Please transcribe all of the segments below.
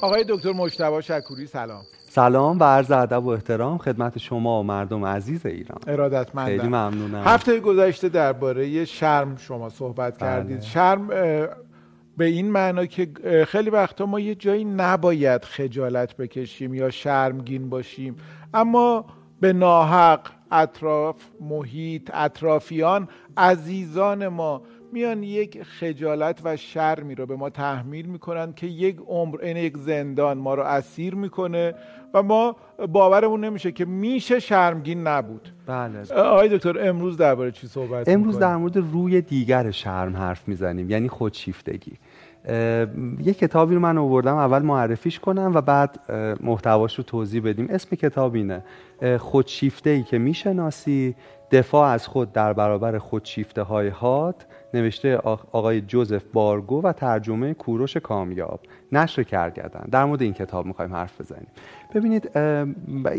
آقای دکتر مجتبی شکوری سلام. سلام و عرض ادب و احترام خدمت شما و مردم عزیز ایران. ارادتمندم. خیلی ممنونم. هفته گذشته درباره شرم شما صحبت بله. کردید. شرم به این معنا که خیلی وقتا ما یه جایی نباید خجالت بکشیم یا شرمگین باشیم. اما به ناحق اطراف محیط اطرافیان عزیزان ما میان یک خجالت و شرمی رو به ما تحمیل می‌کنن که یک عمر این یک زندان ما رو اسیر می‌کنه و ما باورمون نمیشه که میشه شرمگین نبود. بله. آقای دکتر امروز درباره چی صحبت امروز؟ در مورد روی دیگر شرم حرف می‌زنیم یعنی خودشیفتگی. یه کتابی رو من آوردم اول معرفیش کنم و بعد محتواش رو توضیح بدیم. اسم کتاب اینه خودشیفته ای که می‌شناسی دفاع از خود در برابر خودشیفته های هات. نوشته آقای جوزف بارگو و ترجمه کوروش کامیاب. نشر کرگدن در مورد این کتاب می‌خوایم حرف بزنیم. ببینید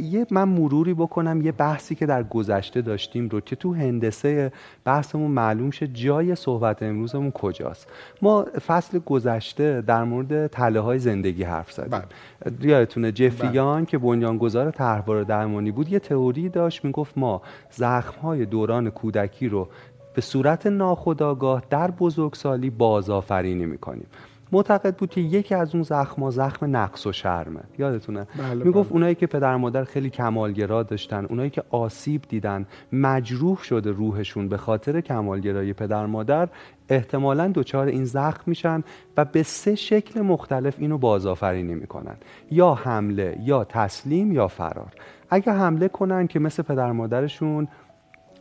یه من مروری بکنم یه بحثی که در گذشته داشتیم رو که تو هندسه بحثمون معلوم شه جای صحبت امروزمون کجاست. ما فصل گذشته در مورد تله های زندگی حرف زدیم. یادتونه جفری بله. که بنیانگذار طرحواره درمانی بود یه تئوری داشت می‌گفت ما زخم های دوران کودکی رو به صورت ناخودآگاه در بزرگسالی بازآفرینی می‌کنیم. معتقد بود که یکی از اون زخم‌ها زخم نقص و شرمه. یادتونه؟ بله، می‌گفت بله. اونایی که پدر مادر خیلی کمالگرا داشتن اونایی که آسیب دیدن مجروح شده روحشون به خاطر کمالگرایی پدر مادر احتمالا دچار این زخم میشن و به سه شکل مختلف اینو بازآفرینی می‌کنن. یا حمله یا تسلیم یا فرار. اگه حمله کنن که مثل پدر مادرشون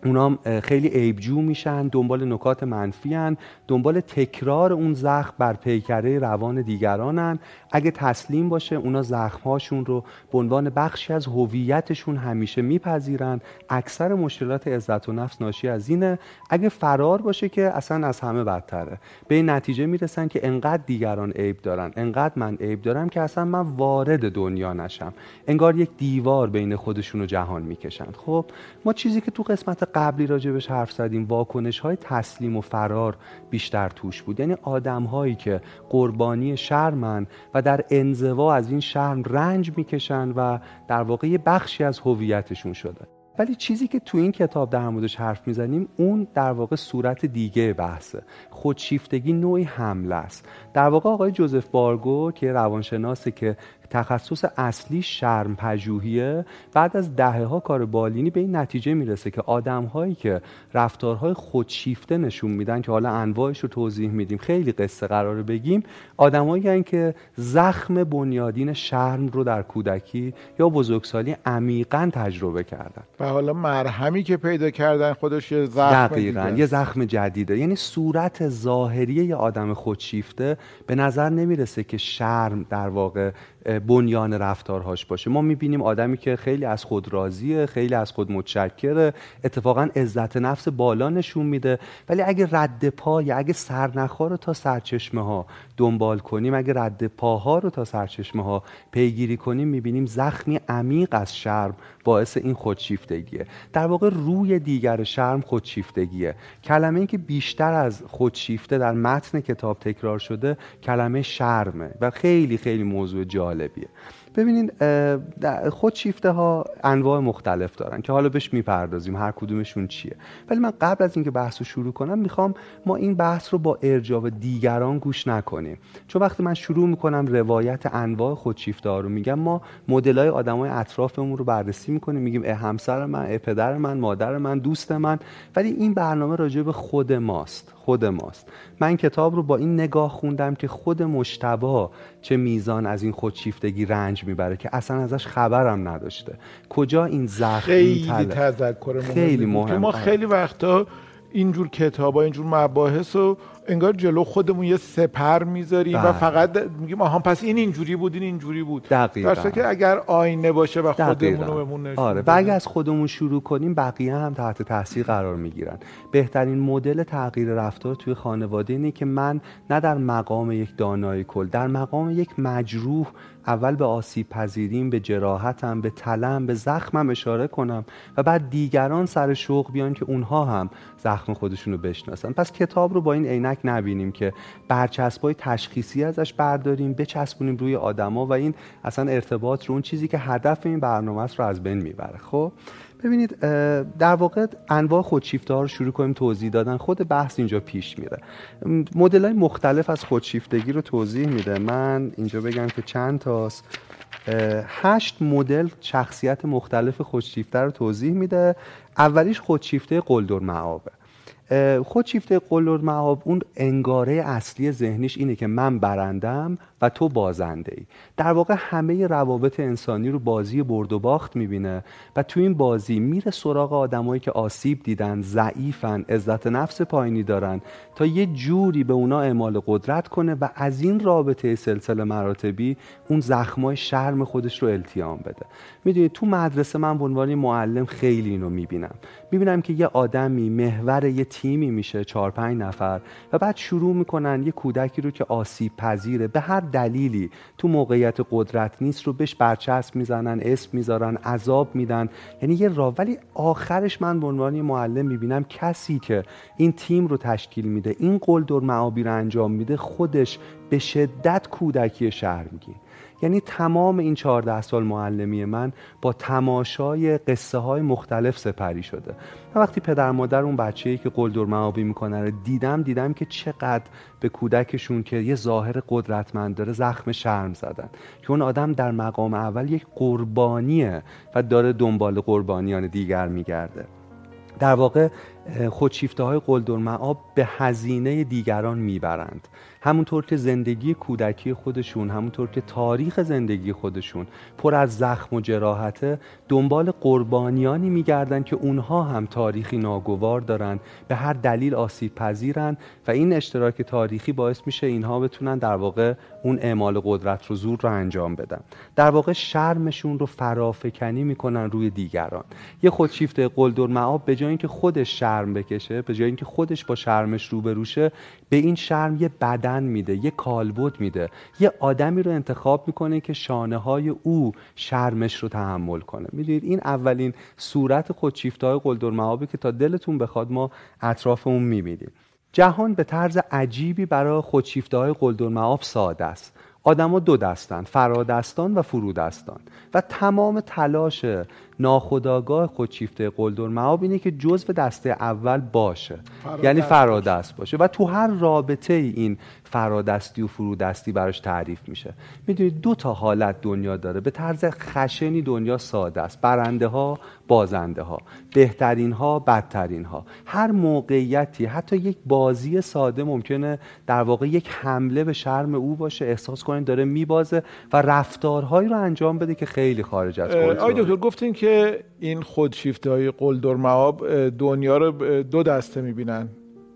اونا خیلی عیبجو میشن دنبال نکات منفی هن، دنبال تکرار اون زخم بر پیکره روان دیگرانن. اگه تسلیم باشه اونا زخمهاشون رو به عنوان بخشی از هویتشون همیشه میپذیرن. اکثر مشکلات عزت و نفس ناشی از اینه. اگه فرار باشه که اصلا از همه بدتره. به این نتیجه می‌رسن که انقدر دیگران عیب دارن انقدر من عیب دارم که اصلا من وارد دنیا نشم. انگار یک دیوار بین خودشون و جهان می‌کشن. خب ما چیزی که تو قسمت قبلی راجبش حرف زدیم واکنش های تسلیم و فرار بیشتر توش بود. یعنی آدم هایی که قربانی شرمن و در انزوا از این شرم رنج می‌کشن و در واقع بخشی از هویتشون شده. ولی چیزی که تو این کتاب در موردش حرف می‌زنیم اون در واقع صورت دیگه بحثه. خودشیفتگی نوعی حمله است. در واقع آقای جوزف بارگو که روانشناسه که تخصص اصلی شرم پژوهیه. بعد از دهه ها کار بالینی به این نتیجه می‌رسه که آدم هایی که رفتارهای خودشیفته نشون میدن که حالا انواعش رو توضیح میدیم خیلی قصه قراره بگیم آدمایی که زخم بنیادین شرم رو در کودکی یا بزرگسالی عمیقا تجربه کردن. و حالا مرهمی که پیدا کردن خودش یه زخم دقیقا یه. زخم جدیده. یعنی صورت ظاهری یه آدم خودشیفته به نظر نمی‌رسه که شرم در واقع بنیان رفتارهاش باشه. ما می‌بینیم آدمی که خیلی از خود راضیه خیلی از خود متشکره اتفاقا عزت نفس بالا نشون میده. ولی اگه رد پا یا اگه سرنخا رو تا سرچشمه ها دنبال کنیم اگه رد پاها رو تا سرچشمه ها پیگیری کنیم می‌بینیم زخمی عمیق از شرم باعث این خودشیفتگیه. در واقع روی دیگر شرم خودشیفتگیه. کلمه ای که بیشتر از خودشیفته در متن کتاب تکرار شده کلمه شرمه و خیلی خیلی موضوع جالبیه. ببینید اه، در- خودشیفته ها انواع مختلف دارن که حالا بهش می‌پردازیم هر کدومشون چیه. ولی من قبل از اینکه بحث رو شروع کنم می‌خوام ما این بحث رو با ارجاع به دیگران گوش نکنیم. چون وقتی من شروع می‌کنم روایت انواع خودشیفته ها رو میگم ما مدل های آدم های اطرافمون رو بررسی می‌کنیم میگیم اه همسر من اه پدر من مادر من دوست من. ولی این برنامه راجع به خود ماست. خود ماست من کتاب رو با این نگاه خوندم که خود مشتبا چه میزان از این خودشیفتگی رنج می‌بره که اصلا ازش خبرم نداشته کجا این زخم خیلی؟ تذکر خیلی مهم. ما آره. خیلی وقتا اینجور کتاب اینجور مباحث رو انگار جلو خودمون یه سپر می‌ذاریم و بله. فقط میگیم آها پس این اینجوری بود این اینجوری بود دقیقاً. درسته که اگر آینه باشه و خودمون. رو بهمون نشون آره و. اگه از خودمون شروع کنیم بقیه هم تحت تاثیر قرار می‌گیرن بهترین مدل تغییر رفتار توی خانواده اینه که من نه در مقام یک دانای کل در مقام یک مجروح اول به آسیب پذیریم به جراحتم به تلم به زخمم اشاره کنم و بعد دیگران سر شوق بیان که اونها هم زخم خودشون رو بشناسن. پس کتاب رو با این عینک نبینیم که برچسبای تشخیصی ازش برداریم بچسبونیم روی آدما و این اصلا ارتباط رو اون چیزی که هدف این برنامه است رو از بین می‌بره. خب؟ ببینید در واقع انواع خودشیفته ها رو شروع کنیم توضیح دادن. خود بحث اینجا پیش میره. مدل های مختلف از خودشیفتگی رو توضیح میده. من اینجا بگم که چند تاست. هشت مدل شخصیت مختلف خودشیفته رو توضیح میده. اولیش خودشیفته قلدر معابه خودشیفته قلدر معاب اون انگاره اصلی ذهنیش اینه که من برندم و تو بازنده ای در واقع همه روابط انسانی رو بازی برد و باخت می‌بینه و تو این بازی میره سراغ آدمایی که آسیب دیدن ضعیفن عزت نفس پایینی دارن تا یه جوری به اونا اعمال قدرت کنه و از این رابطه سلسله مراتبی اون زخمای شرم خودش رو التیام بده. می‌دونید تو مدرسه من به عنوان معلم خیلی اینو می‌بینم. می‌بینم که یه آدمی محور یه تیمی میشه چهار پنج نفر و بعد شروع می‌کنن یه کودکی رو که آسیب پذیره به هر دلیلی. تو موقعیت قدرت نیست رو بهش برچسب می‌زنن اسم می‌ذارن عذاب میدن. یعنی یه راه. ولی آخرش من به عنوان معلم می‌بینم کسی که این تیم رو تشکیل میده این قلدر معابی رو انجام میده خودش به شدت کودکی شرمگین یعنی تمام این چهارده سال معلمی من با تماشای قصه های مختلف سپری شده. و وقتی پدر مادر اون بچه ای که قلدر معابی می‌کنه رو دیدم دیدم که چقدر به کودکشون که یه ظاهر قدرتمند داره زخم شرم زدن. که اون آدم در مقام اول یک قربانیه و داره دنبال قربانیان دیگر میگرده. در واقع خودشیفته های قلدر معاب به هزینه دیگران می‌برند. همونطور که زندگی کودکی خودشون همونطور که تاریخ زندگی خودشون پر از زخم و جراحته دنبال قربانیانی میگردن که اونها هم تاریخی ناگوار دارن به هر دلیل آسیب پذیرن و این اشتراک تاریخی باعث میشه اینها بتونن در واقع اون اعمال قدرت رو زور رو انجام بدن. در واقع شرمشون رو فرافکنی می‌کنن روی دیگران. یه خودشیفته قلدر معاب به جای اینکه خودش شرم بکشه به جای اینکه خودش با شرمش روبروشه به این شرم یه بدن میده یه کالبد میده یه آدمی رو انتخاب می‌کنه که شانه های او شرمش رو تحمل کنه. می‌دونید این اولین صورت خودشیفته های قلدر معابی که تا دلتون بخواد ما اطراف اون می‌بینیم. جهان به طرز عجیبی برای خودشیفته های قلدر معاب ساده است. آدما دو دستن فرادستان و فرودستان. و تمام تلاش ناخداگاه خودشیفته قلدر معاب اینه که جزو دسته اول باشه. یعنی فرادست باشه. و تو هر رابطه این فرادستی و فرودستی براش تعریف میشه. می‌دونید دو تا حالت دنیا داره. به طرز خشنی دنیا ساده است. برنده ها بازنده ها بهترین ها بدترین ها هر موقعیتی حتی یک بازی ساده ممکنه در واقع یک حمله به شرم او باشه. احساس کنید داره میبازه و رفتارهایی رو انجام بده که خیلی خارج از کنترل. آقای دکتر گفتین که این خودشیفته های قلدر معاب دنیا رو دو دسته می‌بینن.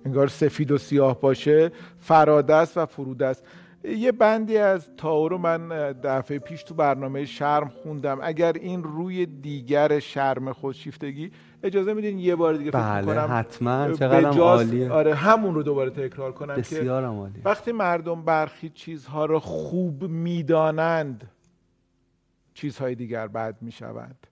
انگار سفید و سیاه باشه فرادست و فرودست. یه بندی از تاو رو من دفعه پیش تو برنامه شرم خوندم. اگر این روی دیگر شرم خودشیفتگی اجازه میدین یه بار دیگه بله فکر کنم حتما چقدر عالیه. آره همون رو دوباره تکرار کنم بسیار که عالیه. وقتی مردم برخی چیزها رو خوب می‌دانند چیزهای دیگر بد می‌شوند.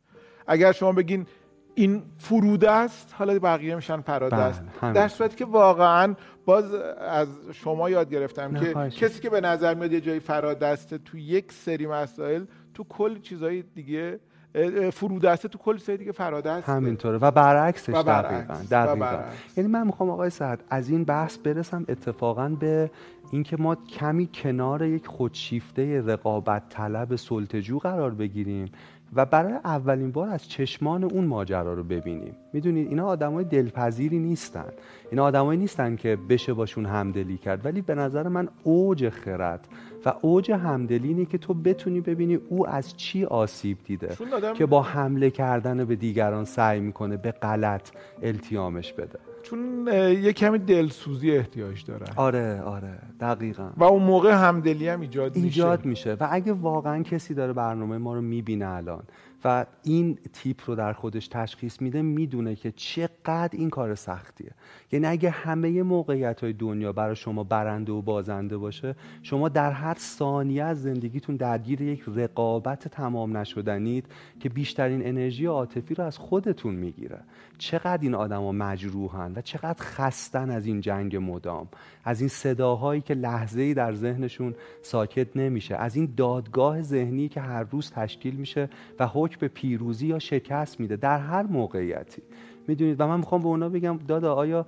اگر شما بگین این فروده است حالا بقیه میشن پراده بله، است. در صورتی که واقعا باز از شما یاد گرفتم که خواهش کسی که به نظر میاد یه جایی فرادسته تو یک سری مسائل تو کل چیزهای دیگه اه، فرودسته تو کل چیزهای دیگه فرادسته همینطوره و برعکسش و برعکس. دقیقا برعکس. یعنی من می‌خوام آقای سعد از این بحث برسم اتفاقا به اینکه ما کمی کنار یک خودشیفته رقابت طلب سلطجو قرار بگیریم و برای اولین بار از چشمان اون ماجرا رو ببینیم. می‌دونید اینا آدمای دلپذیری نیستن. اینا آدمایی نیستن که بشه باشون همدلی کرد. ولی به نظر من اوج خرد و اوج همدلی اینه که تو بتونی ببینی او از چی آسیب دیده که با حمله کردن به دیگران سعی می‌کنه به غلط التیامش بده. چون یه کمی دلسوزی احتیاج داره. آره آره دقیقا. و اون موقع همدلی هم ایجاد, ایجاد میشه میشه. و اگه واقعا کسی داره برنامه ما رو می‌بینه الان و این تیپ رو در خودش تشخیص میده می‌دونه که چقدر این کار سختیه. یعنی اگه همه موقعیت های دنیا برای شما برنده و بازنده باشه شما در هر ثانیه از زندگیتون درگیر یک رقابت تمام نشدنید که بیشترین انرژی عاطفی رو از خودتون می‌گیره. چقدر این آدما مجروحن و چقدر خستن از این جنگ مدام از این صداهایی که لحظه‌ای در ذهنشون ساکت نمیشه از این دادگاه ذهنی که هر روز تشکیل میشه و به پیروزی یا شکست میده در هر موقعیتی. می‌دونید؟ و من می‌خوام به اونا بگم دادا آیا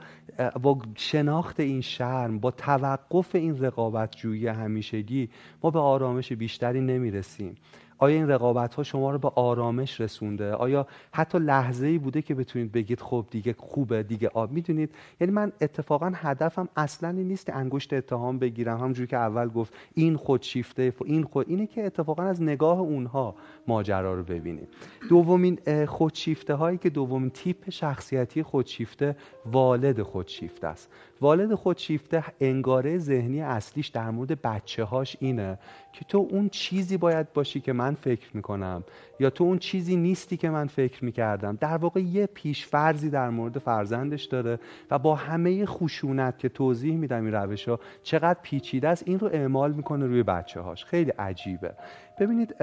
با شناخت این شرم با توقف این رقابت جویی همیشگی ما به آرامش بیشتری نمی‌رسیم. آیا این رقابت ها شما رو به آرامش رسونده؟ آیا حتی لحظه ای بوده که بتونید بگید خب دیگه خوبه دیگه آب می‌دونید؟ یعنی من اتفاقا هدفم اصلا این نیست انگشت اتهام بگیرم. همونجوری که اول گفت این خودشیفته این خود اینه که اتفاقا از نگاه اونها ماجرا رو ببینیم. دومین خودشیفته هایی که دومین تیپ شخصیتی خودشیفته والد خودشیفته است. والد خودشیفته انگاره ذهنی اصلیش در مورد بچه هاش اینه که تو اون چیزی باید باشی که من فکر می‌کنم یا تو اون چیزی نیستی که من فکر می‌کردم. در واقع یه پیشفرزی در مورد فرزندش داره و با همه خشونت که توضیح میدم این روش ها چقدر پیچیده است این رو اعمال می‌کنه روی بچه هاش خیلی عجیبه. ببینید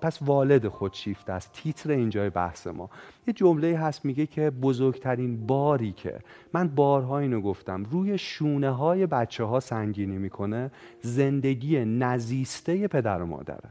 پس والد خودشیفته است. تیتر اینجای بحث ما. یه جمله هست میگه که بزرگترین باری که من بارها اینو گفتم روی شونه های بچه ها سنگینی می‌کنه زندگی نزیسته پدر و مادره.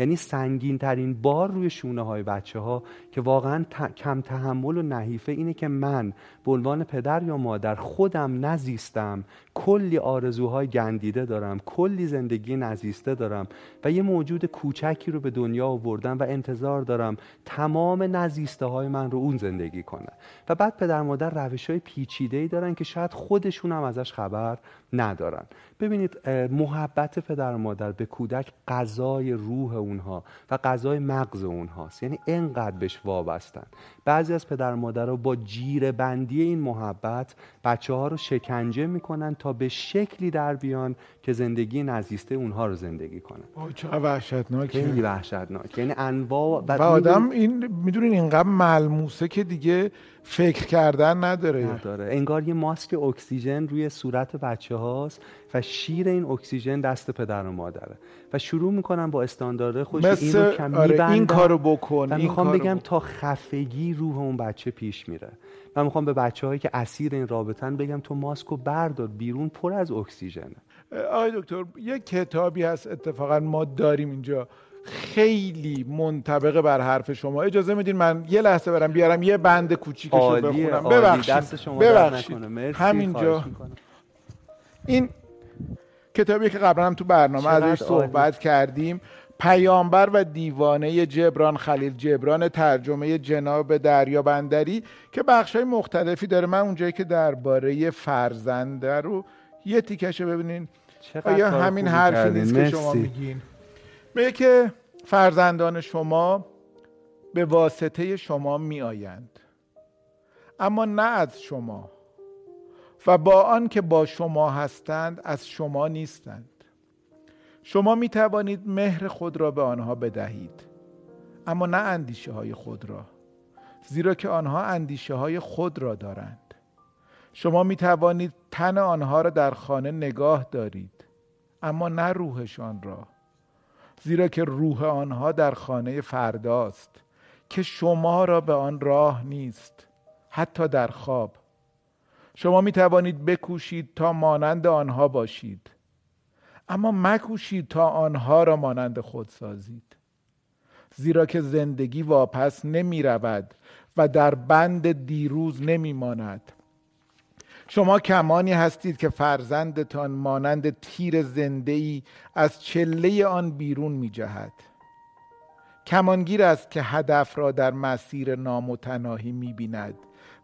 یعنی سنگین ترین بار روی شونه های بچه ها که واقعا کم تحمل و نحیفه اینه که من به عنوان پدر یا مادر خودم نزیستم. کلی آرزوهای گندیده دارم کلی زندگی نزیسته دارم و یه موجود کوچکی رو به دنیا آوردم و انتظار دارم تمام نزیسته های من رو اون زندگی کنه. و بعد پدر مادر روش های پیچیده ای دارن که شاید خودشون هم ازش خبر ندارن. ببینید محبت پدر و مادر به کودک غذای روح اونها و غذای مغز اونهاست. یعنی انقدر بهش وابستن. بعضی از پدر مادر رو با جیر بندی این محبت بچه ها رو شکنجه می‌کنن تا به شکلی در بیان که زندگی نزیسته اونها رو زندگی کنه چقدر وحشتناک خیلی وحشتناک. یعنی انواع و آدم این می‌دونین اینقدر ملموسه که دیگه فکر کردن نداره. نداره. انگار یه ماسک اکسیژن روی صورت بچه هاست و شیر این اکسیژن دست پدر و مادره. و شروع می‌کنن با استاندارد خوش این رو کم آره این کارو بکن و می‌خوام بگم تا خفگی روح اون بچه پیش میره. من می‌خوام به بچه هایی که اسیر این رابطن بگم تو ماسکو بردار بیرون پر از اکسیژنه. آقای دکتر یه کتابی هست اتفاقا ما داریم اینجا. خیلی منطبقه بر حرف شما. اجازه میدین من یه لحظه برم بیارم یه بند کوچیکشو بخونم. ببخشید. ببخشید. همینجا. این کتابی که قبلا هم تو برنامه ازش صحبت کردیم. پیامبر و دیوانه جبران خلیل جبران ترجمه جناب دریا بندری که بخش های مختلفی داره. من اونجایی که درباره فرزنده رو یه تیکش ببینین. آیا همین حرفی نیست که شما میگین؟ به که فرزندان شما به واسطه شما می آیند اما نه از شما. و با آن که با شما هستند از شما نیستند. شما می توانید مهر خود را به آنها بدهید اما نه اندیشه های خود را زیرا که آنها اندیشه های خود را دارند. شما می توانید تن آنها را در خانه نگاه دارید اما نه روحشان را زیرا که روح آنها در خانه فرداست که شما را به آن راه نیست حتی در خواب. شما می توانید بکوشید تا مانند آنها باشید. اما مکوشید تا آنها را مانند خود سازید. زیرا که زندگی واپس نمی رود و در بند دیروز نمی ماند شما کمانی هستید که فرزندتان مانند تیر زنده ای از چله آن بیرون می جهد کمانگیر است که هدف را در مسیر نامتناهی می بیند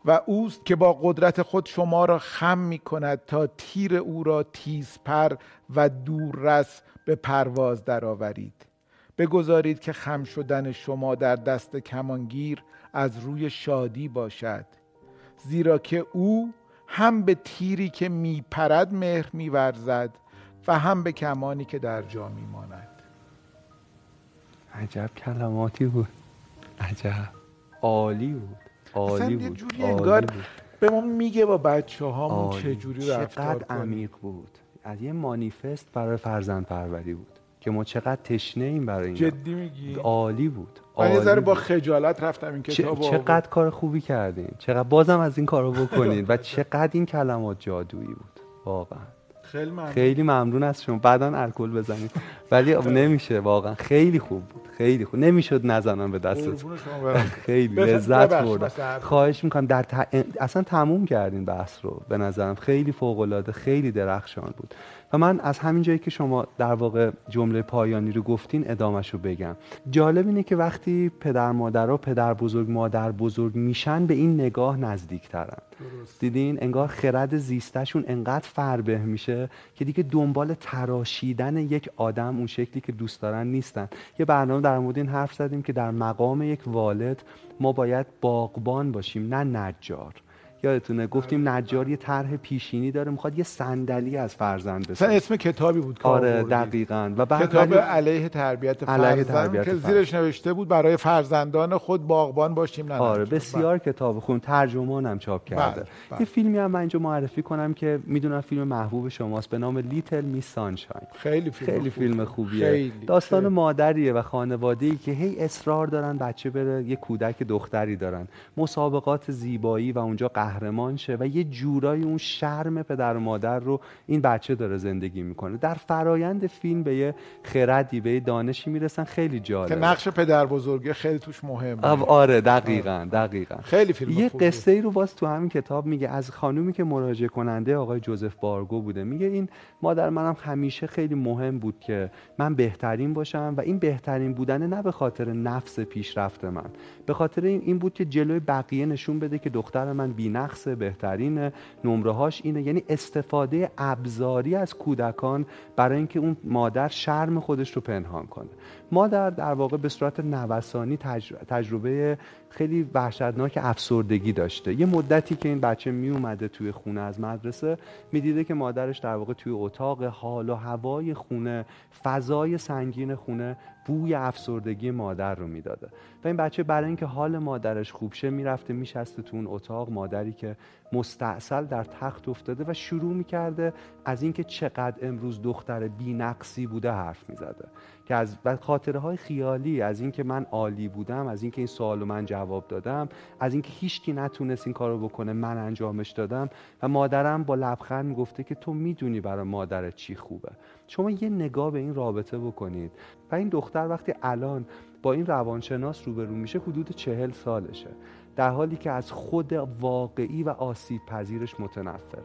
و اوست که با قدرت خود شما را خم می کند تا تیر او را تیزپر و دوررس به پرواز درآورید. بگذارید که خم شدن شما در دست کمانگیر از روی شادی باشد زیرا که او هم به تیری که میپرد مهر میورزد و هم به کمانی که در جا میماند. عجب کلماتی بود. عجب. عالی بود. عالی بود جوری انگار به ما میگه با بچه هامون چجوری رفتار چقدر عمیق بود. از یه مانیفست برای فرزند پروری بود که ما چقدر تشنه ایم برای این جدی میگی؟ عالی بود. من یه ذره با خجالت رفتم این کتاب چقدر کار خوبی کردین. چقدر بازم از این کارو بکنین و چقدر این کلمات جادویی بود. واقعا. خیلی ممنون. خیلی ممنون از شما. بعدا الکل بزنید. ولی نمیشه واقعا. خیلی خوب بود. خیلی خوب. نمی‌شد نزنم به دستت خیلی لذت بردم. خواهش می‌کنم در اصلا تموم کردین بحث رو به نظرم. خیلی فوق العاده خیلی درخشان بود. و من از همین جایی که شما در واقع جمله پایانی رو گفتین ادامش رو بگم. جالب اینه که وقتی پدر مادر و پدر بزرگ مادر بزرگ میشن به این نگاه نزدیکترن. دیدین؟ انگار خرد زیستشون انقدر فربه میشه که دیگه دنبال تراشیدن یک آدم اون شکلی که دوست دارن نیستن. یه برنامه در مورد این حرف زدیم که در مقام یک والد ما باید باغبان باشیم نه نجار. یادتونه گفتیم نجار یه طرح پیشینی داره می‌خواد یه صندلی از فرزند بسازه. اسم کتابی بود آره دقیقاً. و بعد کتاب علیه تربیت علیه تربیت که زیرش نوشته بود برای فرزندان خود باغبان باشیم نه آره بسیار بله. کتاب خون ترجمانم چاپ بله، کرده. بله. یه فیلمی هم من اینجا معرفی کنم که می‌دونم فیلم محبوب شماست به نام لیتل می سانشاین. خیلی فیلم خیلی فیلم خوبیه. خیلی. داستان خیلی. مادریه و خانواده‌ای که هی اصرار دارن بچه بره یه کودک دختری دارن. مسابقات زیبایی و اونجا قهرمان شه و یه جورایی اون شرم پدر و مادر رو این بچه داره زندگی می‌کنه. در فرایند فیلم به یه خردی به یه دانشی می‌رسن. خیلی جالب که نقش پدر بزرگه خیلی توش مهمه. آره دقیقا دقیقا. خیلی فیلم یه قصه ای رو باز تو همین کتاب میگه از خانومی که مراجعه کننده آقای جوزف بارگو بوده. میگه این مادر منم همیشه خیلی مهم بود که من بهترین باشم و این بهترین بودن نه به خاطر نفس پیشرفت من. به خاطر این بود که جلوی بقیه نشون بده که دختر من بی‌نقص بهترین نمره هاش اینه. یعنی استفاده ابزاری از کودکان برای اینکه اون مادر شرم خودش رو پنهان کنه. مادر در واقع به صورت نوسانی تجربه خیلی وحشتناک افسردگی داشته. یه مدتی که این بچه می اومده توی خونه از مدرسه می‌دیده که مادرش در واقع توی اتاق حال و هوای خونه فضای سنگین خونه بوی افسردگی مادر رو می‌داده. و این بچه برای اینکه حال مادرش خوب شه می‌رفته میشسته تو اون اتاق. مادری که مستاصل در تخت افتاده و شروع می‌کرده از اینکه چقدر امروز دختر بینقصی بوده حرف می‌زده. که از خاطره های خیالی از اینکه من عالی بودم از اینکه این سوال من جواب دادم از اینکه هیچکی نتونست این کارو بکنه من انجامش دادم و مادرم با لبخند می‌گفته که تو می‌دونی برای مادرت چی خوبه. شما یه نگاه به این رابطه بکنید. و این دختر وقتی الان با این روانشناس روبرو میشه حدود چهل سالشه. در حالی که از خود واقعی و آسیب پذیرش متنفره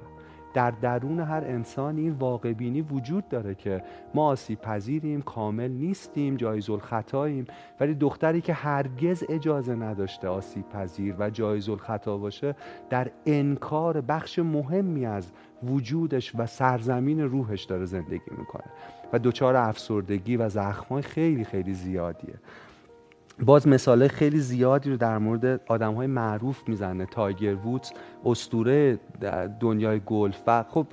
در درون هر انسان این واقع بینی وجود داره که ما آسیب پذیریم کامل نیستیم جایز الخطاییم ولی دختری که هرگز اجازه نداشته آسیب پذیر و جایز الخطا باشه در انکار بخش مهمی از وجودش و سرزمین روحش داره زندگی می‌کنه. و دچار افسردگی و زخمای خیلی خیلی زیادیه. باز مثال خیلی زیادی رو در مورد آدم های معروف می‌زنه. تایگر وودز استوره دنیای گلف و خب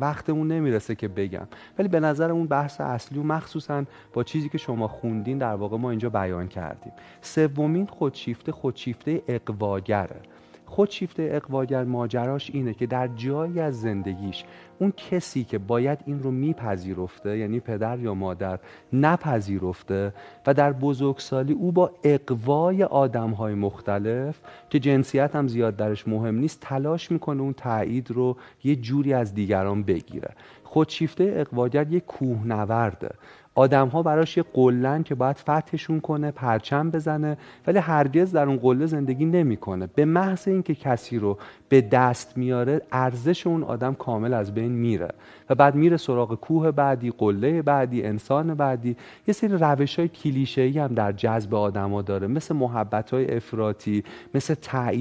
وقتمون نمی‌رسه که بگم. ولی به نظر اون بحث اصلی و مخصوصا با چیزی که شما خوندین در واقع ما اینجا بیان کردیم. سومین خودشیفته خودشیفته اقواگره. خودشیفته اقواگر ماجراش اینه که در جایی از زندگیش اون کسی که باید این رو میپذیرفته یعنی پدر یا مادر نپذیرفته و در بزرگسالی او با اقوای آدم های مختلف که جنسیت هم زیاد درش مهم نیست تلاش می‌کنه اون تایید رو یه جوری از دیگران بگیره. خودشیفته اقواگر یه کوهنورده. آدم ها براش یه قلن که باید فتحشون کنه پرچم بزنه ولی هرگز در اون قله زندگی نمی‌کنه. به محض اینکه کسی رو به دست میاره ارزش اون آدم کامل از بین میره. و بعد میره سراغ کوه بعدی قله بعدی انسان بعدی. یه سری روش های کلیشه هم در جذب آدما داره. مثل محبت های افراطی مثل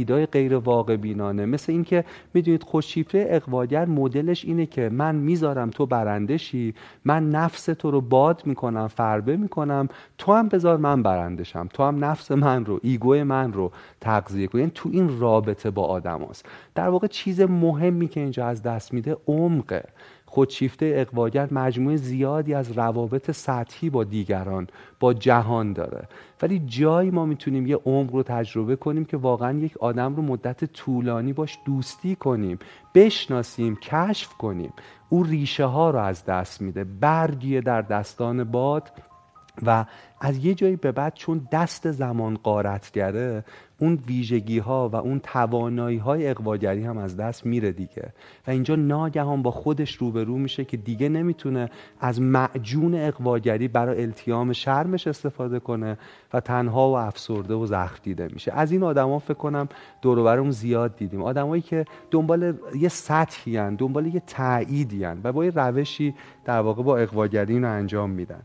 های غیر واقع بینانه مثل اینکه می‌دونید خوششیفته اقواگر مدلش اینه که من می‌ذارم تو برندشی من نفس تو رو باد می‌کنم فربه می‌کنم تو هم بذار من برندشم تو هم نفس من رو ایگو من رو تغذیه کن یعنی تو این رابطه با آدم هست. در واقع چیز مهمی که اینجا از دست میده عمقه خودشیفته اقواگر مجموعه زیادی از روابط سطحی با دیگران با جهان داره. ولی جایی ما می‌تونیم یه عمق رو تجربه کنیم که واقعا یک آدم رو مدت طولانی باش دوستی کنیم بشناسیم کشف کنیم. او ریشه ها رو از دست میده. برگیه در دستان باد و از یه جایی به بعد چون دست زمان قارتگره اون ویژگی ها و اون توانایی های اقواگری هم از دست میره دیگه. و اینجا ناگهان با خودش روبرو میشه که دیگه نمی‌تونه از معجون اقواگری برای التیام شرمش استفاده کنه و تنها و افسرده و زخم دیده میشه. از این آدما فکر کنم دور زیاد دیدیم. آدمایی که دنبال یه سطحی هن، دنبال یه تعییدی و با یه روشی در واقع با اقواگری رو انجام میدن.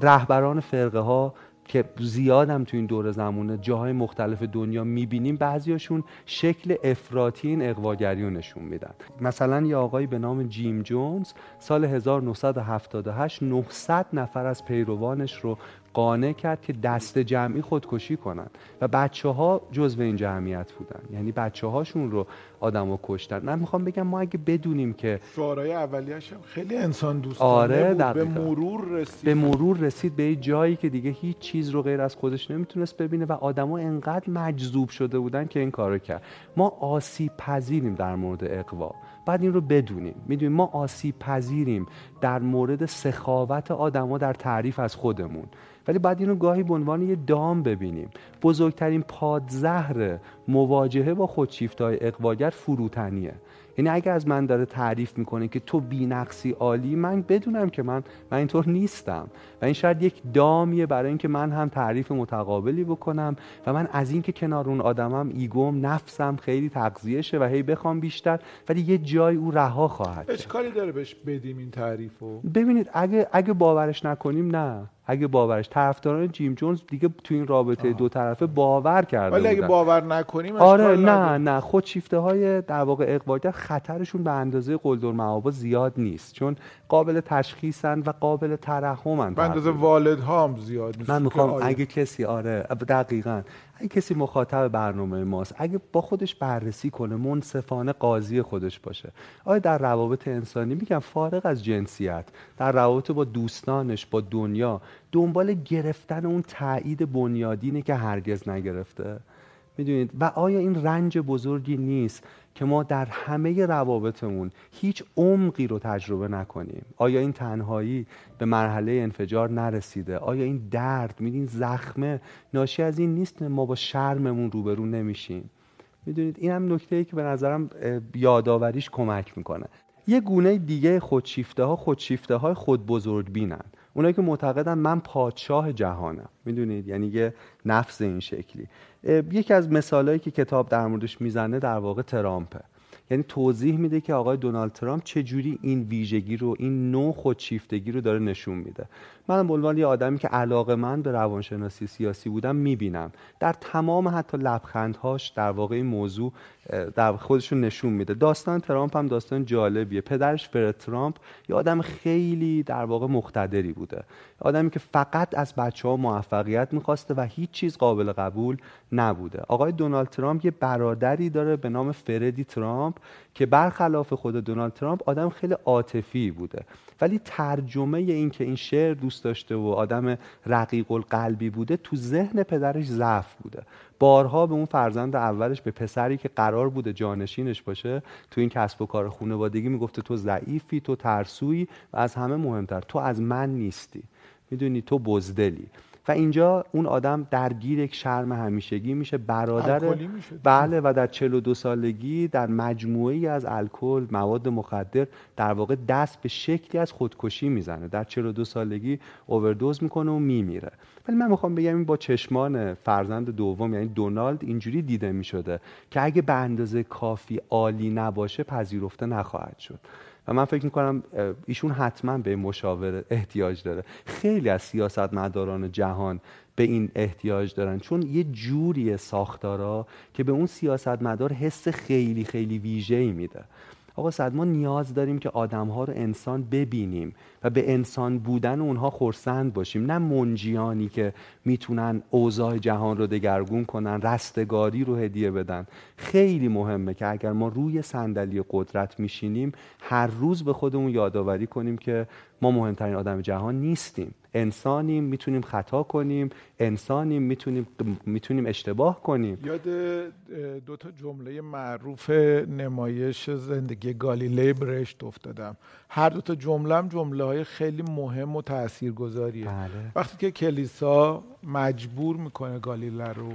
رهبران فرقه ها که زیادم تو این دور زمونه جاهای مختلف دنیا می‌بینیم بعضیاشون شکل افراطی این اقواگری رو نشون میدن. مثلا یه آقایی به نام جیم جونز سال 1978 900 نفر از پیروانش رو قانع کرد که دست جمعی خودکشی کنن. و بچه ها جزو این جمعیت بودن. یعنی بچه هاشون رو آدم کشتن. من می‌خوام بگم ما اگه بدونیم که شعارهای اولیش هم خیلی انسان دوستانه آره بود. به مرور رسید. به مرور رسید به جایی که دیگه هیچ چیز رو غیر از خودش نمی‌تونست ببینه و آدما انقدر مجذوب شده بودن که این کارو کرد. ما آسیب پذیریم در مورد اقوا. بعد این رو بدونیم. می‌دونیم ما آسیب پذیریم در مورد سخاوت آدما در تعریف از خودمون. ولی بعد اینو گاهی به عنوان یه دام ببینیم. بزرگترین پادزهر مواجهه با خودشیفتهای اقواگر فروتنیه. یعنی اگر از من داره تعریف می‌کنه که تو بینقصی عالی من بدونم که من من اینطور نیستم. و این شاید یک دامیه برای اینکه من هم تعریف متقابلی بکنم و من از اینکه کنار اون آدمم ایگوم نفسم خیلی تغذیه شه و هی بخوام بیشتر ولی یه جای او رها خواهد اشکالی داره بهش بدیم این تعریفو؟ ببینید اگه اگه باورش نکنیم نه. اگه باورش طرفداران جیم جونز دیگه تو این رابطه دو طرفه باور کرده ولی اگه باور نکنیم آره نه نه. خودشیفته های در واقع اقبالیت خطرشون به اندازه قلدر معابا زیاد نیست چون قابل تشخیصن و قابل ترحمن به اندازه والد هم زیاد نیست. من می‌خوام اگه کسی آره دقیقا. اگه کسی مخاطب برنامه ماست اگه با خودش بررسی کنه منصفانه قاضی خودش باشه. آیا در روابط انسانی میگم فارغ از جنسیت در روابط با دوستانش با دنیا دنبال گرفتن اون تایید بنیادینه که هرگز نگرفته؟ می‌دونید؟ و آیا این رنج بزرگی نیست که ما در همه روابطمون هیچ عمقی رو تجربه نکنیم؟ آیا این تنهایی به مرحله انفجار نرسیده؟ آیا این درد میدین زخمه ناشی از این نیست ما با شرممون روبرو نمیشیم. می‌دونید؟ این هم نکته ای که به نظرم یادآوریش کمک می‌کنه. یه گونه دیگه خودشیفته ها خودشیفته های خود بزرگ بینن اونایی که معتقدن من پادشاه جهانم. می‌دونید؟ یعنی یه نفس این شکلی. یکی از مثالهایی که کتاب در موردش می‌زنه در واقع ترامپه. یعنی توضیح میده که آقای دونالد ترامپ چجوری این ویژگی رو این نوع خودشیفتگی رو داره نشون میده. من به عنوان یه آدمی که علاقه من به روانشناسی سیاسی بودم می‌بینم. در تمام حتی لبخندهاش در واقع این موضوع در خودشون نشون میده. داستان ترامپ هم داستان جالبیه. پدرش فرد ترامپ یه آدم خیلی در واقع مقتدری بوده. آدمی که فقط از بچه ها موفقیت می‌خواسته و هیچ چیز قابل قبول نبوده. آقای دونالد ترامپ یه برادری داره به نام فردی ترامپ. که برخلاف خود دونالد ترامپ آدم خیلی عاطفی بوده. ولی ترجمه این که این شعر دوست داشته و آدم رقیق القلبی بوده تو ذهن پدرش ضعف بوده. بارها به اون فرزند اولش به پسری که قرار بوده جانشینش باشه تو این کسب و کار خانوادگی می‌گفته تو ضعیفی تو ترسویی و از همه مهمتر تو از من نیستی. می‌دونی تو بزدلی. و اینجا اون آدم درگیر یک شرم همیشگی میشه. برادر بله و در 42 سالگی در مجموعه از الکل مواد مخدر در واقع دست به شکلی از خودکشی می‌زنه. در 42 سالگی اووردوز می‌کنه و میمیره. ولی من می‌خوام بگم این با چشمان فرزند دوم یعنی دونالد اینجوری دیده می‌شده که اگه به اندازه کافی عالی نباشه پذیرفته نخواهد شد. و من فکر می‌کنم ایشون حتما به مشاوره احتیاج داره. خیلی از سیاستمداران جهان به این احتیاج دارن. چون یه جوری ساختارا که به اون سیاستمدار حس خیلی خیلی ویژه‌ای میده. آقا صد ما نیاز داریم که آدم ها رو انسان ببینیم و به انسان بودن اونها خورسند باشیم. نه منجیانی که می‌تونن اوضاع جهان رو دگرگون کنن رستگاری رو هدیه بدن. خیلی مهمه که اگر ما روی صندلی قدرت میشینیم هر روز به خودمون یادآوری کنیم که ما مهمترین آدم جهان نیستیم. انسانیم می‌تونیم خطا کنیم انسانیم می‌تونیم می‌تونیم اشتباه کنیم. یاد دو تا جمله معروف نمایش زندگی گالیله برشت افتادم. هر دو تا جمله هم جمله های خیلی مهم و تاثیرگذاریه. بله. وقتی که کلیسا مجبور می‌کنه گالیله رو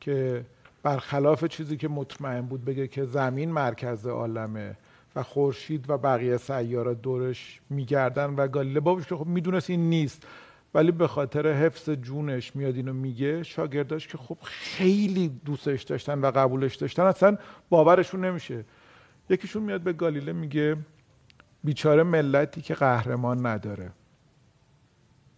که برخلاف چیزی که مطمئن بود بگه که زمین مرکز عالمه و خورشید و بقیه سیارات دورش میگردن و گالیله. بابش که خب می‌دونست این نیست ولی به خاطر حفظ جونش میاد اینو میگه. شاگرداش که خب خیلی دوستش داشتن و قبولش داشتن اصلا باورشون نمیشه. یکیشون میاد به گالیله میگه بیچاره ملتی که قهرمان نداره.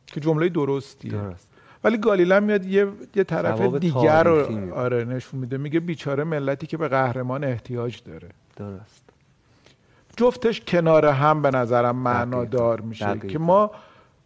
که جمله درستیه. درست. ولی گالیله میاد یه, یه طرف دیگر رو. آره نشون میده. میگه بیچاره ملتی که به قهرمان احتیاج داره. درست. جفتش کنار هم به نظرم معنادار. میشه دقیقاً. که ما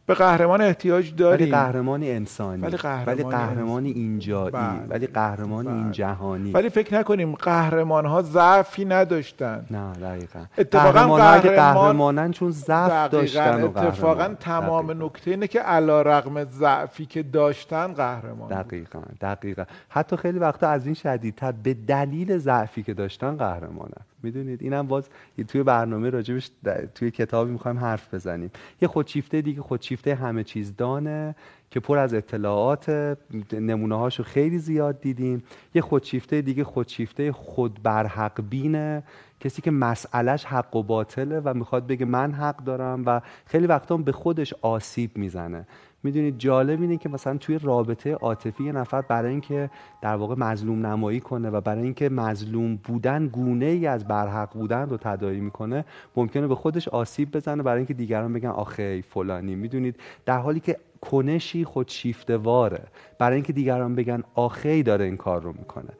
به قهرمان احتیاج ولی داریم قهرمانی انسانی ولی قهرمانی قهرمانی اینجایی بله. ولی قهرمانی بله. این جهانی ولی فکر نکنیم قهرمان ها ضعفی نداشتن نه دقیقا اتفاقاً قهرمان‌ها اگه قهرمان- قهرمانن چون ضعف داشتن اتفاقا قهرمان. تمام دقیقاً. نکته اینه که علا رقم ضعفی که داشتن قهرمان. دقیقا دقیقا حتی خیلی وقتا از این شدیدتر به دلیل ضعفی که داشتن قهرمانن می‌دونید؟ اینم باز توی برنامه راجبش توی کتابی می‌خوایم حرف بزنیم. یه خودشیفته دیگه خودشیفته همه چیز دانه که پر از اطلاعات نمونه هاشو خیلی زیاد دیدیم. یه خودشیفته دیگه خودشیفته خود برحق بینه. کسی که مسئلهش حق و باطله و می‌خواد بگه من حق دارم و خیلی وقتا به خودش آسیب می‌زنه. می‌دونید جالب اینه که مثلا توی رابطه عاطفی یه نفر برای اینکه در واقع مظلوم نمایی کنه و برای اینکه مظلوم بودن گونه ای از برحق بودن رو تداعی می‌کنه ممکنه به خودش آسیب بزنه برای اینکه دیگران بگن آخه فلانی. می‌دونید؟ در حالی که کنشی خودشیفته واره برای اینکه دیگران بگن آخی داره این کار رو می‌کنه.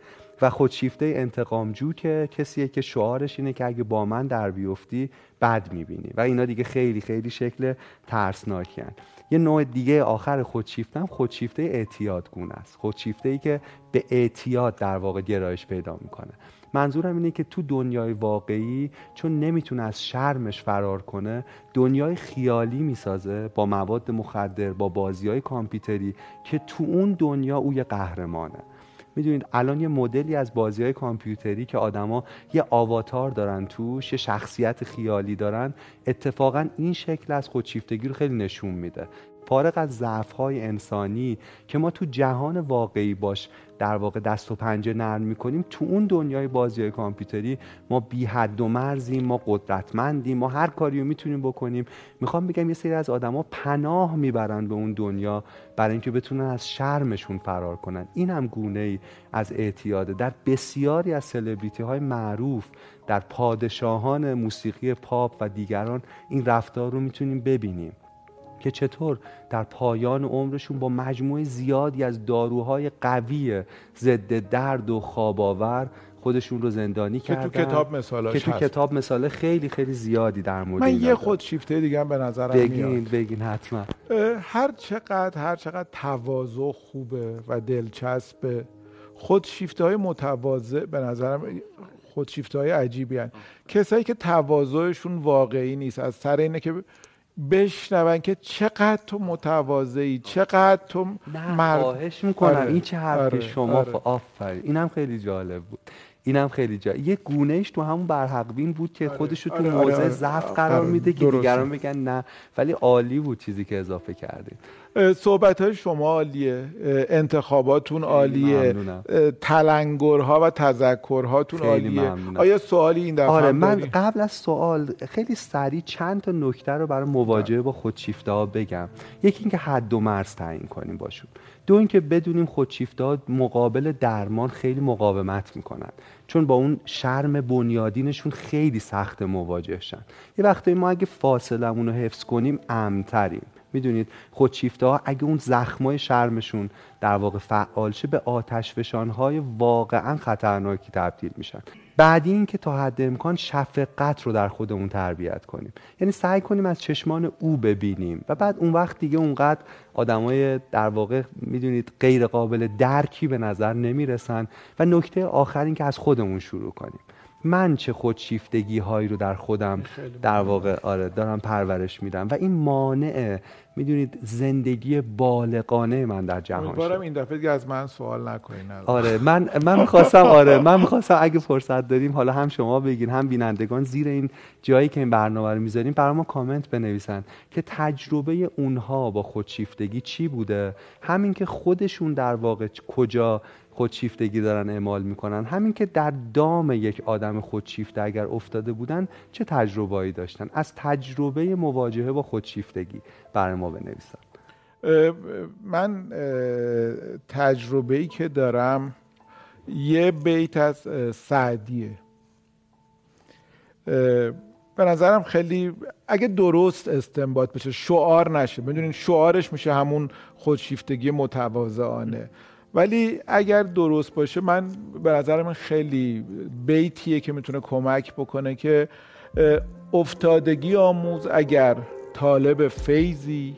و خودشیفته انتقامجو که کسیه که شعارش اینه که اگه با من در بیفتی بد می‌بینی. و اینا دیگه خیلی خیلی شکل ترسناکن یه نوع دیگه آخر خودشیفته هم خودشیفته اعتیادگونه است. خودشیفته ای که به اعتیاد در واقع گرایش پیدا می‌کنه. منظورم اینه که تو دنیای واقعی چون نمی‌تونه از شرمش فرار کنه دنیای خیالی می‌سازه با مواد مخدر با بازی های کامپیوتری که تو اون دنیا او یه قهرمانه. می‌دونید الان یه مدلی از بازی های کامپیوتری که آدما یه آواتار دارن توش یه شخصیت خیالی دارن اتفاقا این شکل از خودشیفتگی رو خیلی نشون میده. فارغ از ضعف های انسانی که ما تو جهان واقعی باش در واقع دست و پنجه نرم می‌کنیم تو اون دنیای بازی های کامپیوتری ما بی حد و مرزیم ما قدرتمندیم ما هر کاری رو می‌تونیم بکنیم. می‌خوام بگم یه سری از آدما پناه می‌برن به اون دنیا برای اینکه بتونن از شرمشون فرار کنن. این هم گونه ای از اعتیاده. در بسیاری از سلبریتی های معروف در پادشاهان موسیقی پاپ و دیگران این رفتار رو می‌تونیم ببینیم. که چطور در پایان عمرشون با مجموعه زیادی از داروهای قوی ضد درد و خواباور خودشون رو زندانی که کردن تو کتاب مثالاش که تو هست. کتاب مثال خیلی خیلی زیادی در مورد من یه دارم. خودشیفته دیگه هم به نظرم بگین میاد بگین حتما هر چقدر هر چقدر تواضع خوبه و دلچسبه خودشیفته های متواضع به نظرم خودشیفته های عجیبی هن. کسایی که تواضعشون واقعی نیست از سر اینه که بشنون که چقدر تو متواضعی چقدر تو مرد. خواهش می‌کنم. آره، این چه حرفی آره، شما آره. آفرین. اینم خیلی جالب بود. اینم خیلی جالب یه گونهش تو همون برحقبین بود که آره، خودش رو تو آره، موضع آره، آره. ضعف آره، قرار میده که. دیگران بگن نه. ولی عالی بود چیزی که اضافه کردیم صحبت های شما عالیه. انتخاباتون عالیه. تلنگرها و تذکرهاتون عالیه. ممنونم. آیا سوالی این دفعه آره من داری؟ قبل از سوال خیلی سریع چند تا نکته رو برای مواجهه با خودشیفته ها بگم. یکی اینکه حد و مرز تعیین کنیم باشون. دو اینکه بدونیم خودشیفته ها مقابل درمان خیلی مقاومت می‌کنن. چون با اون شرم بنیادینشون خیلی سخت مواجه شن یه وقتایی ما اگه فاصلمون رو حفظ کنیم امنتریم. می‌دونید. خودشیفته ها اگه اون زخمای شرمشون در واقع فعال شه به آتش های واقعا خطرناکی تبدیل میشن. بعدی این که تا حد امکان شفقت رو در خودمون تربیت کنیم. یعنی سعی کنیم از چشمان او ببینیم. و بعد اون وقت دیگه اونقدر آدمای در واقع می‌دونید غیر قابل درکی به نظر نمی‌رسن. و نکته آخر این که از خودمون شروع کنیم. من چه خودشیفتگی هایی رو در خودم در واقع آره دارم پرورش میدم. و این مانع می‌دونید زندگی بالغانه من در جهان امیدوارم این دفعه دیگه از من سوال نکنین آره من من می‌خواستم آره من می‌خواستم اگه فرصت داریم حالا هم شما بگین هم بینندگان زیر این جایی که این برنامه رو می‌ذاریم برای ما کامنت بنویسن که تجربه اونها با خودشیفتگی چی بوده؟ همین که خودشون در واقع کجا خودشیفتگی دارن اعمال می‌کنن. همین که در دام یک آدم خودشیفته اگر افتاده بودن چه تجربه‌ای داشتن؟ از تجربه مواجهه با خودشیفتگی برای ما بنویسن. من تجربه ای که دارم یه بیت از سعدیه. به نظرم خیلی اگه درست استنباط بشه شعار نشه. بدونین شعارش میشه همون خودشیفتگی متواضعانه. ولی اگر درست باشه من به نظر من خیلی بیتیه که می‌تونه کمک بکنه که افتادگی آموز اگر طالب فیضی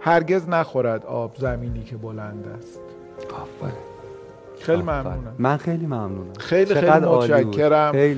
هرگز نخورد آب زمینی که بلند است. آفرین. خیلی ممنونم. من خیلی ممنونم. خیلی خیلی متشکرم.